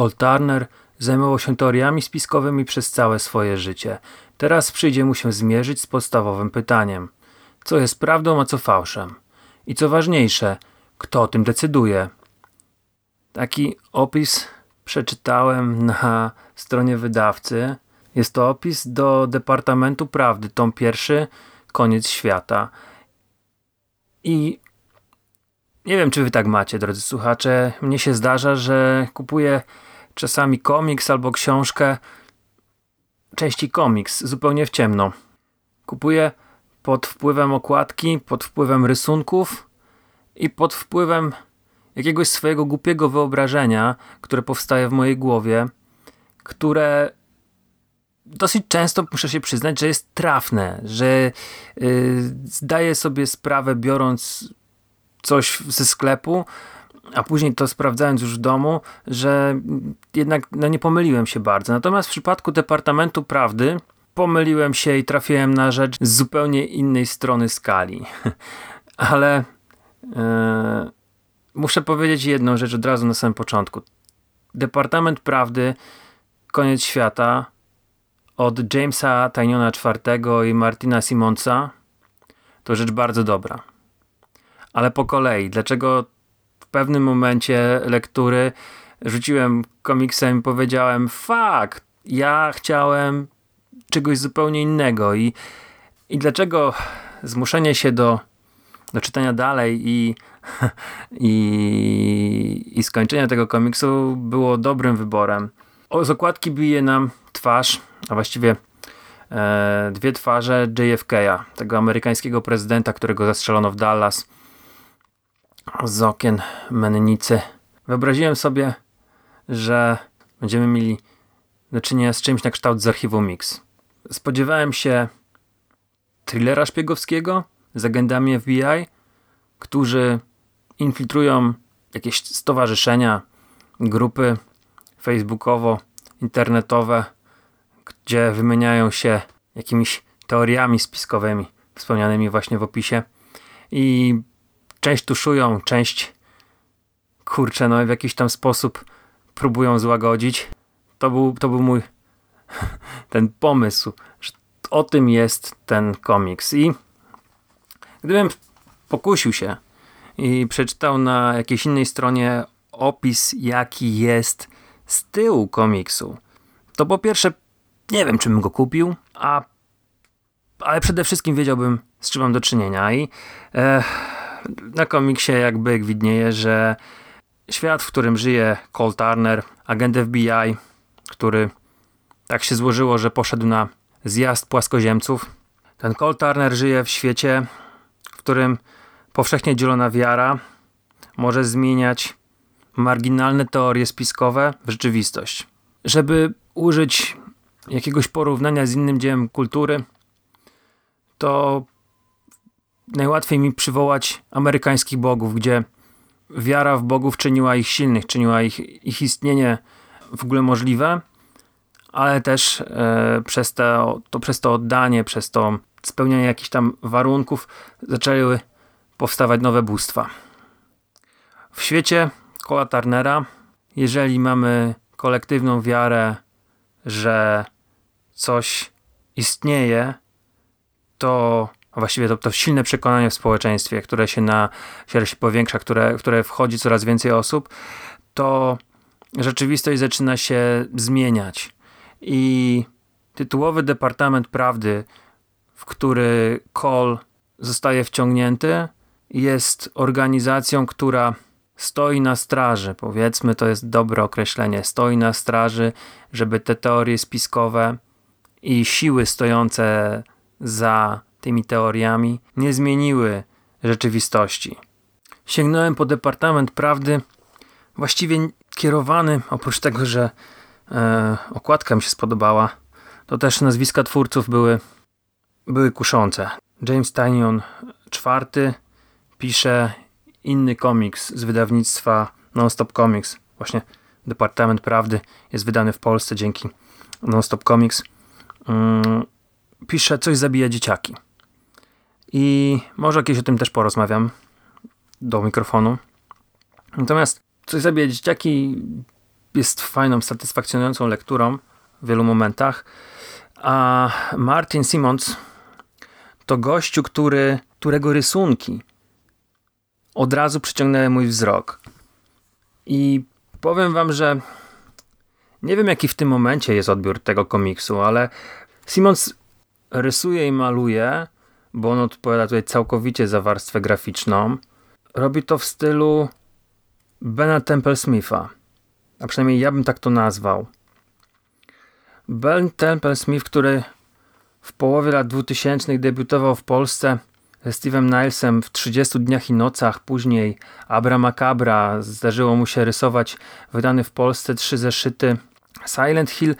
Cole Turner zajmował się teoriami spiskowymi przez całe swoje życie. Teraz przyjdzie mu się zmierzyć z podstawowym pytaniem. Co jest prawdą, a co fałszem? I co ważniejsze, kto o tym decyduje? Taki opis przeczytałem na stronie wydawcy. Jest to opis do Departamentu Prawdy, tom pierwszy, koniec świata. I nie wiem, czy wy tak macie, drodzy słuchacze. Mnie się zdarza, że kupuję czasami komiks albo książkę, części komiks, zupełnie w ciemno. Kupuję pod wpływem okładki, pod wpływem rysunków i pod wpływem jakiegoś swojego głupiego wyobrażenia, które powstaje w mojej głowie, które dosyć często muszę się przyznać, że jest trafne, że yy, zdaję sobie sprawę biorąc coś ze sklepu, a później to sprawdzając już w domu, że jednak no, nie pomyliłem się bardzo. Natomiast w przypadku Departamentu Prawdy pomyliłem się i trafiłem na rzecz z zupełnie innej strony skali. Ale e, muszę powiedzieć jedną rzecz od razu na samym początku. Departament Prawdy, koniec świata od Jamesa Tyniona IV i Martina Simonsa to rzecz bardzo dobra. Ale po kolei, dlaczego pewnym momencie lektury rzuciłem komiksem i powiedziałem fuck, ja chciałem czegoś zupełnie innego i, i dlaczego zmuszenie się do, do czytania dalej i, i, i skończenia tego komiksu było dobrym wyborem. O, z okładki bije nam twarz, a właściwie e, dwie twarze JFK'a, tego amerykańskiego prezydenta, którego zastrzelono w Dallas z okien mennicy. Wyobraziłem sobie, że będziemy mieli do czynienia z czymś na kształt z archiwum Mix. Spodziewałem się thrillera szpiegowskiego z agendami FBI, którzy infiltrują jakieś stowarzyszenia, grupy facebookowo-internetowe, gdzie wymieniają się jakimiś teoriami spiskowymi wspomnianymi właśnie w opisie i część tuszują, część kurczę, no w jakiś tam sposób próbują złagodzić. To był, to był mój ten pomysł, że o tym jest ten komiks i gdybym pokusił się i przeczytał na jakiejś innej stronie opis jaki jest z tyłu komiksu, to po pierwsze nie wiem, czy bym go kupił, a ale przede wszystkim wiedziałbym, z czym mam do czynienia i e, na komiksie jakby widnieje, że świat, w którym żyje Cole Turner, agent FBI, który tak się złożyło, że poszedł na zjazd płaskoziemców. Ten Cole Turner żyje w świecie, w którym powszechnie dzielona wiara może zmieniać marginalne teorie spiskowe w rzeczywistość. Żeby użyć jakiegoś porównania z innym dziełem kultury, to najłatwiej mi przywołać amerykańskich bogów, gdzie wiara w bogów czyniła ich silnych, czyniła ich, ich istnienie w ogóle możliwe, ale też e, przez, to, to, przez to oddanie, przez to spełnianie jakichś tam warunków zaczęły powstawać nowe bóstwa. W świecie Cola Turnera, jeżeli mamy kolektywną wiarę, że coś istnieje, to właściwie to, to silne przekonanie w społeczeństwie, które się, na, które się powiększa, które, które wchodzi coraz więcej osób, to rzeczywistość zaczyna się zmieniać. I tytułowy Departament Prawdy, w który Cole zostaje wciągnięty, jest organizacją, która stoi na straży, powiedzmy, to jest dobre określenie, stoi na straży, żeby te teorie spiskowe i siły stojące za tymi teoriami nie zmieniły rzeczywistości. Sięgnąłem po Departament Prawdy, właściwie kierowany, oprócz tego, że e, okładka mi się spodobała, to też nazwiska twórców były, były kuszące. James Tynion IV pisze inny komiks z wydawnictwa Nonstop Comics. Właśnie Departament Prawdy jest wydany w Polsce dzięki Nonstop Comics. Mm, pisze Coś zabija dzieciaki. I może kiedyś o tym też porozmawiam do mikrofonu. Natomiast Coś zabija dzieciaki jest fajną, satysfakcjonującą lekturą w wielu momentach. A Martin Simons to gościu, który, którego rysunki od razu przyciągnęły mój wzrok. I powiem wam, że nie wiem jaki w tym momencie jest odbiór tego komiksu, ale Simons rysuje i maluje, bo on odpowiada tutaj całkowicie za warstwę graficzną. Robi to w stylu Bena Temple Smitha. A przynajmniej ja bym tak to nazwał. Ben Temple Smith, który w połowie lat 2000 debiutował w Polsce ze Steve'em Nilesem w 30 dniach i nocach, później Abra Macabra, zdarzyło mu się rysować wydany w Polsce trzy zeszyty. Silent Hill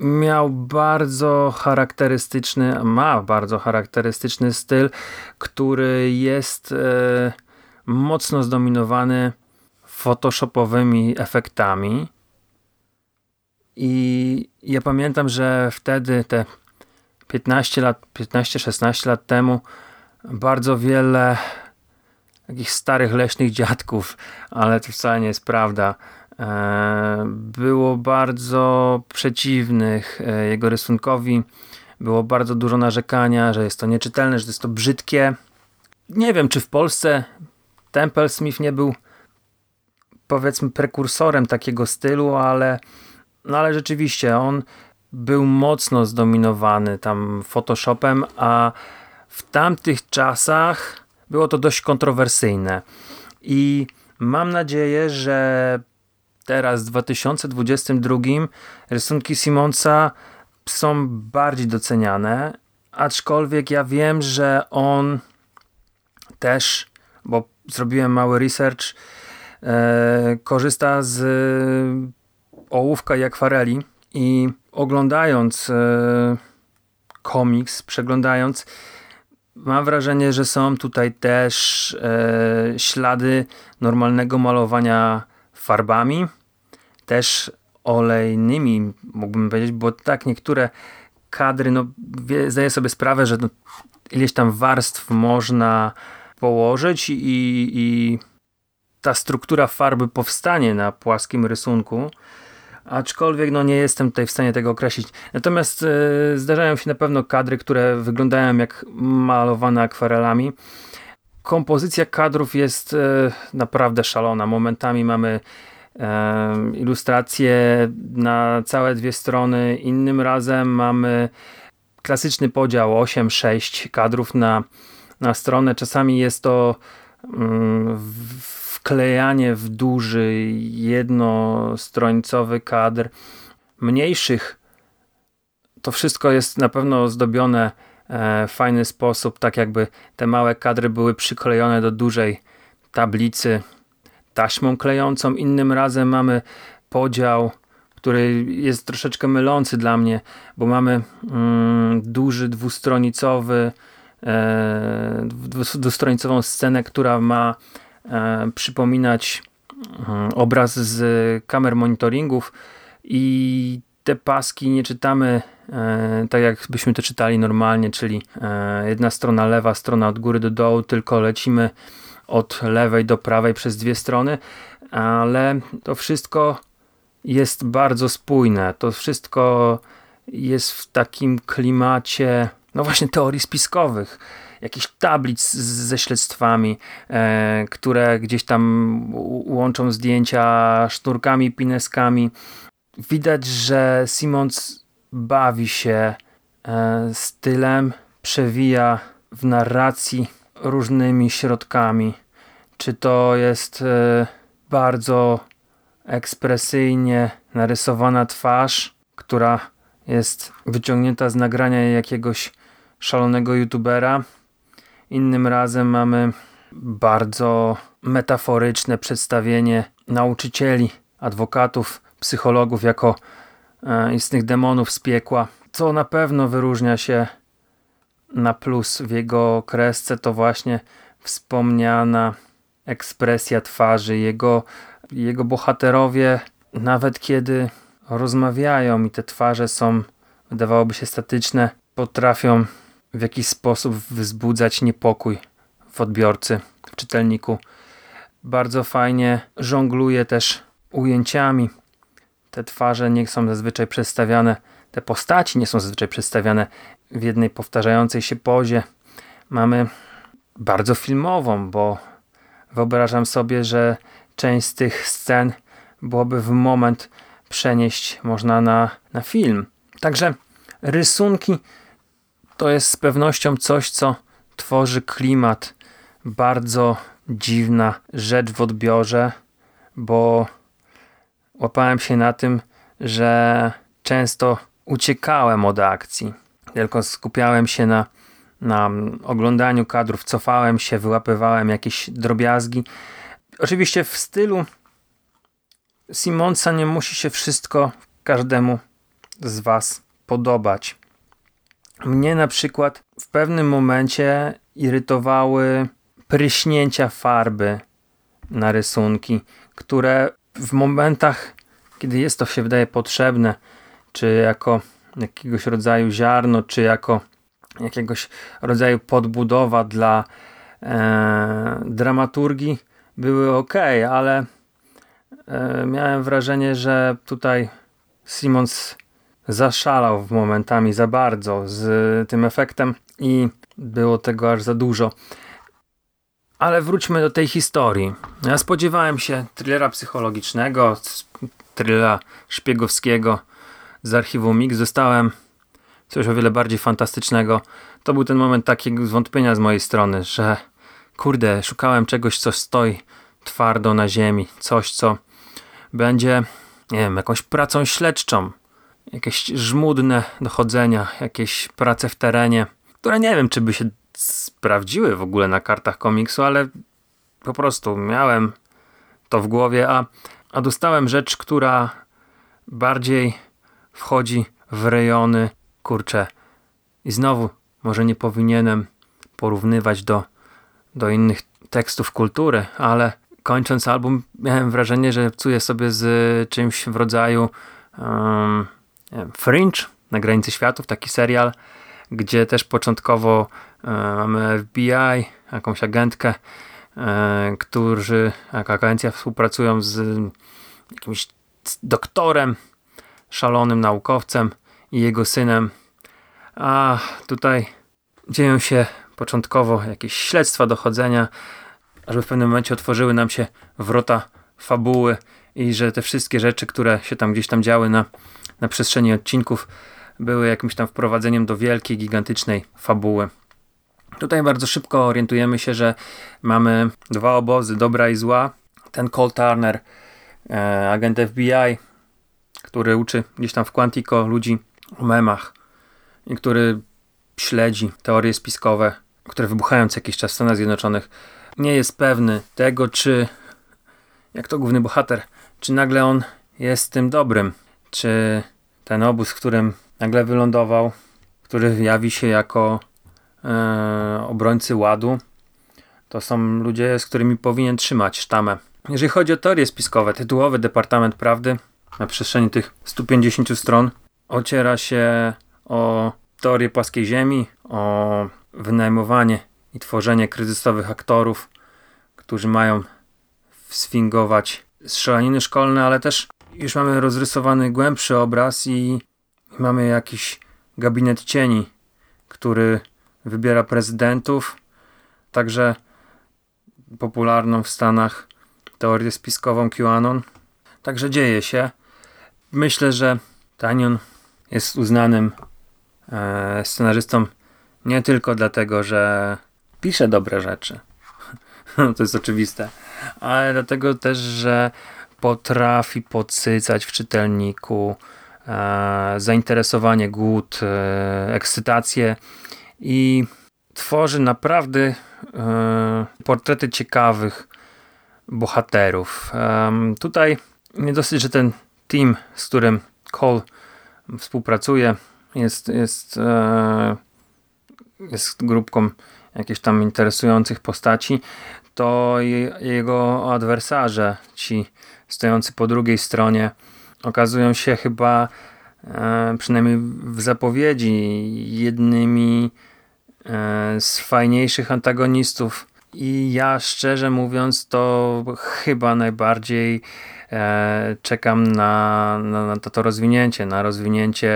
miał bardzo charakterystyczny, ma bardzo charakterystyczny styl, który jest e, mocno zdominowany photoshopowymi efektami. I ja pamiętam, że wtedy te 15 lat, 15-16 lat temu bardzo wiele takich starych leśnych dziadków, ale to wcale nie jest prawda. E, było bardzo przeciwnych e, jego rysunkowi. Było bardzo dużo narzekania, że jest to nieczytelne, że jest to brzydkie. Nie wiem, czy w Polsce Temple Smith nie był powiedzmy prekursorem takiego stylu, ale, no ale rzeczywiście on był mocno zdominowany tam Photoshopem, a w tamtych czasach było to dość kontrowersyjne. I mam nadzieję, że teraz w 2022 rysunki Simonsa są bardziej doceniane, aczkolwiek ja wiem, że on też, bo zrobiłem mały research, e, korzysta z ołówka i akwareli i oglądając e, komiks, przeglądając, mam wrażenie, że są tutaj też e, ślady normalnego malowania farbami, też olejnymi, mógłbym powiedzieć, bo tak niektóre kadry, no wie, zdaję sobie sprawę, że no, ileś tam warstw można położyć i, i ta struktura farby powstanie na płaskim rysunku, aczkolwiek no, nie jestem tutaj w stanie tego określić. Natomiast e, zdarzają się na pewno kadry, które wyglądają jak malowane akwarelami. Kompozycja kadrów jest e, naprawdę szalona. Momentami mamy e, ilustracje na całe dwie strony, innym razem mamy klasyczny podział 8-6 kadrów na, na stronę. Czasami jest to mm, wklejanie w duży, jednostrońcowy kadr. Mniejszych to wszystko jest na pewno ozdobione e, w fajny sposób, tak jakby te małe kadry były przyklejone do dużej tablicy taśmą klejącą. Innym razem mamy podział, który jest troszeczkę mylący dla mnie, bo mamy mm, duży dwustronicowy e, dwustronicową scenę, która ma E, przypominać e, obraz z kamer monitoringów i te paski nie czytamy e, tak jakbyśmy to czytali normalnie, czyli jedna strona lewa, strona od góry do dołu, tylko lecimy od lewej do prawej przez dwie strony, ale to wszystko jest bardzo spójne. To wszystko jest w takim klimacie, no właśnie teorii spiskowych jakichś tablic ze śledztwami, e, które gdzieś tam łączą zdjęcia sznurkami, pineskami. Widać, że Simons bawi się e, stylem, przewija w narracji różnymi środkami. Czy to jest e, bardzo ekspresyjnie narysowana twarz, która jest wyciągnięta z nagrania jakiegoś szalonego youtubera, Innym razem mamy bardzo metaforyczne przedstawienie nauczycieli, adwokatów, psychologów jako e, istnych demonów z piekła. Co na pewno wyróżnia się na plus w jego kresce to właśnie wspomniana ekspresja twarzy. Jego, jego bohaterowie nawet kiedy rozmawiają i te twarze są wydawałoby się statyczne, potrafią w jakiś sposób wzbudzać niepokój w odbiorcy, w czytelniku. Bardzo fajnie żongluje też ujęciami. Te twarze nie są zazwyczaj przedstawiane, te postaci nie są zazwyczaj przedstawiane w jednej powtarzającej się pozie. Mamy bardzo filmową, bo wyobrażam sobie, że część z tych scen byłoby w moment przenieść można na, na film. Także rysunki to jest z pewnością coś, co tworzy klimat. Bardzo dziwna rzecz w odbiorze, bo łapałem się na tym, że często uciekałem od akcji. Tylko skupiałem się na, na oglądaniu kadrów, cofałem się, wyłapywałem jakieś drobiazgi. Oczywiście w stylu Simonsa nie musi się wszystko każdemu z Was podobać. Mnie na przykład w pewnym momencie irytowały pryśnięcia farby na rysunki, które w momentach, kiedy jest to się wydaje potrzebne, czy jako jakiegoś rodzaju ziarno, czy jako jakiegoś rodzaju podbudowa dla e, dramaturgii, były ok, ale e, miałem wrażenie, że tutaj Simons zaszalał w momentami za bardzo z tym efektem i było tego aż za dużo. Ale wróćmy do tej historii. Ja spodziewałem się thrillera psychologicznego, thrillera szpiegowskiego z archiwum Mix. Dostałem coś o wiele bardziej fantastycznego. To był ten moment takiego zwątpienia z mojej strony, że kurde, szukałem czegoś, co stoi twardo na ziemi. Coś, co będzie, nie wiem, jakąś pracą śledczą. Jakieś żmudne dochodzenia, jakieś prace w terenie, które nie wiem, czy by się sprawdziły w ogóle na kartach komiksu, ale po prostu miałem to w głowie, a, a dostałem rzecz, która bardziej wchodzi w rejony, kurczę, i znowu może nie powinienem porównywać do, do innych tekstów kultury, ale kończąc album miałem wrażenie, że psuję sobie z czymś w rodzaju um, Fringe na granicy światów, taki serial, gdzie też początkowo mamy FBI, jakąś agentkę, e, którzy, jak agencja współpracują z jakimś doktorem, szalonym naukowcem i jego synem. A tutaj dzieją się początkowo jakieś śledztwa, dochodzenia, ażby w pewnym momencie otworzyły nam się wrota fabuły i że te wszystkie rzeczy, które się tam gdzieś tam działy na, na przestrzeni odcinków, były jakimś tam wprowadzeniem do wielkiej, gigantycznej fabuły. Tutaj bardzo szybko orientujemy się, że mamy dwa obozy, dobra i zła. Ten Cole Turner, e, agent FBI, który uczy gdzieś tam w Quantico ludzi o memach i który śledzi teorie spiskowe, które wybuchają co jakiś czas w Stanach Zjednoczonych, nie jest pewny tego, czy jak to główny bohater, czy nagle on jest tym dobrym, czy ten obóz, w którym nagle wylądował, który jawi się jako obrońcy ładu, to są ludzie, z którymi powinien trzymać sztamę. Jeżeli chodzi o teorie spiskowe, tytułowy Departament Prawdy na przestrzeni tych 150 stron ociera się o teorię płaskiej ziemi, o wynajmowanie i tworzenie kryzysowych aktorów, którzy mają sfingować strzelaniny szkolne, ale też już mamy rozrysowany głębszy obraz i mamy jakiś gabinet cieni, który wybiera prezydentów, także popularną w Stanach teorię spiskową QAnon. Także dzieje się. Myślę, że Tanion jest uznanym e, scenarzystą nie tylko dlatego, że pisze dobre rzeczy. to jest oczywiste. Ale dlatego też, że potrafi podsycać w czytelniku e, zainteresowanie, głód, e, ekscytację i tworzy naprawdę e, portrety ciekawych bohaterów. E, tutaj nie dosyć, że ten team, z którym Cole współpracuje, jest, jest, e, jest grupką jakichś tam interesujących postaci, to jego adwersarze, ci stojący po drugiej stronie, okazują się chyba przynajmniej w zapowiedzi jednymi e, z fajniejszych antagonistów, I ja szczerze mówiąc, to chyba najbardziej e, czekam na, na, na to, to rozwinięcie, na rozwinięcie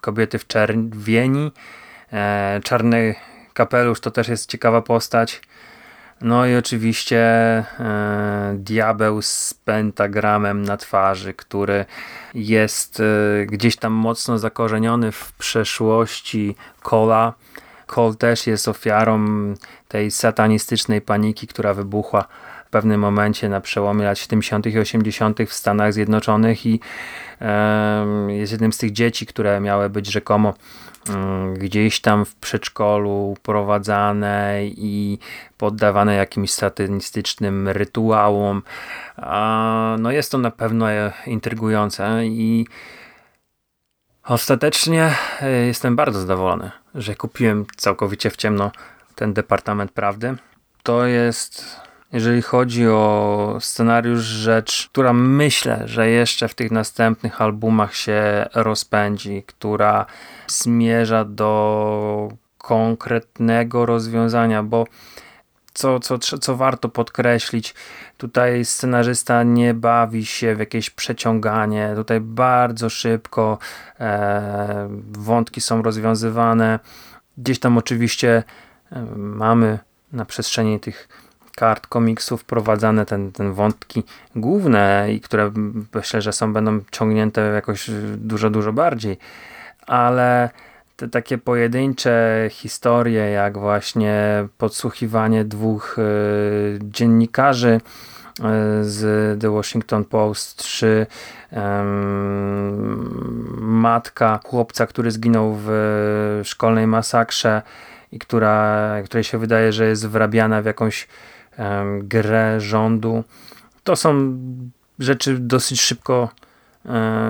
kobiety w czerwieni. E, czarny kapelusz to też jest ciekawa postać. No i oczywiście e, diabeł z pentagramem na twarzy, który jest e, gdzieś tam mocno zakorzeniony w przeszłości Cola. Cole też jest ofiarą tej satanistycznej paniki, która wybuchła w pewnym momencie na przełomie lat 70. i 80. w Stanach Zjednoczonych i e, jest jednym z tych dzieci, które miały być rzekomo gdzieś tam w przedszkolu prowadzane i poddawane jakimś satanistycznym rytuałom. No jest to na pewno intrygujące i ostatecznie e, jestem bardzo zadowolony, że kupiłem całkowicie w ciemno ten Departament Prawdy. To jest jeżeli chodzi o scenariusz, rzecz, która myślę, że jeszcze w tych następnych albumach się rozpędzi, która zmierza do konkretnego rozwiązania, bo co, co, co warto podkreślić, tutaj scenarzysta nie bawi się w jakieś przeciąganie, tutaj bardzo szybko e, wątki są rozwiązywane. Gdzieś tam oczywiście e, mamy na przestrzeni tych kart komiksów wprowadzane ten, ten wątki główne i które myślę, że są będą ciągnięte jakoś dużo, dużo bardziej, ale te takie pojedyncze historie, jak właśnie podsłuchiwanie dwóch y, dziennikarzy y, z The Washington Post, czy matka chłopca, który zginął w szkolnej masakrze i która, której się wydaje, że jest wrabiana w jakąś grę rządu. To są rzeczy dosyć szybko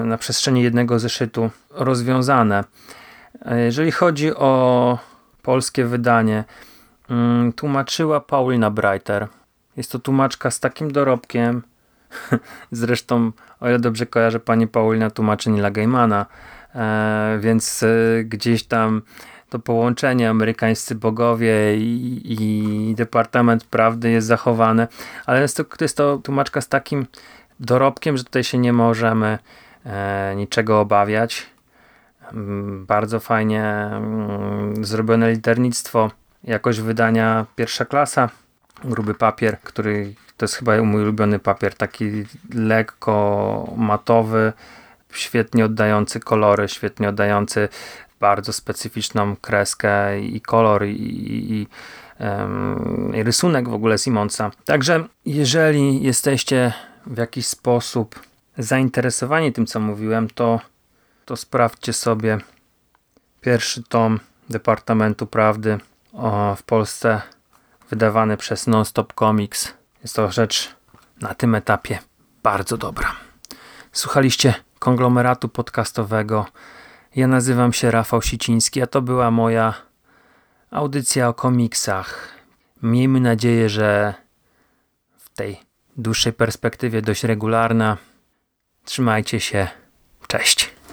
na przestrzeni jednego zeszytu rozwiązane. E, jeżeli chodzi o polskie wydanie, mm, tłumaczyła Paulina Breiter. Jest to tłumaczka z takim dorobkiem. Zresztą, o ile dobrze kojarzę, pani Paulina tłumaczy Nila Gaimana, e, więc e, gdzieś tam to połączenie amerykańscy bogowie i, i Departament Prawdy jest zachowane, ale jest to, jest to tłumaczka z takim dorobkiem, że tutaj się nie możemy e, niczego obawiać. Mm, bardzo fajnie mm, zrobione liternictwo, jakość wydania pierwsza klasa, gruby papier, który to jest chyba mój ulubiony papier, taki lekko matowy, świetnie oddający kolory, świetnie oddający bardzo specyficzną kreskę i kolor i, i, i, rysunek w ogóle Simonsa. Także jeżeli jesteście w jakiś sposób zainteresowani tym, co mówiłem, to, to sprawdźcie sobie pierwszy tom Departamentu Prawdy w Polsce wydawany przez Nonstop Comics. Jest to rzecz na tym etapie bardzo dobra. Słuchaliście konglomeratu podcastowego ja nazywam się Rafał Siciński, a to była moja audycja o komiksach. Miejmy nadzieję, że w tej dłuższej perspektywie dość regularna. Trzymajcie się. Cześć.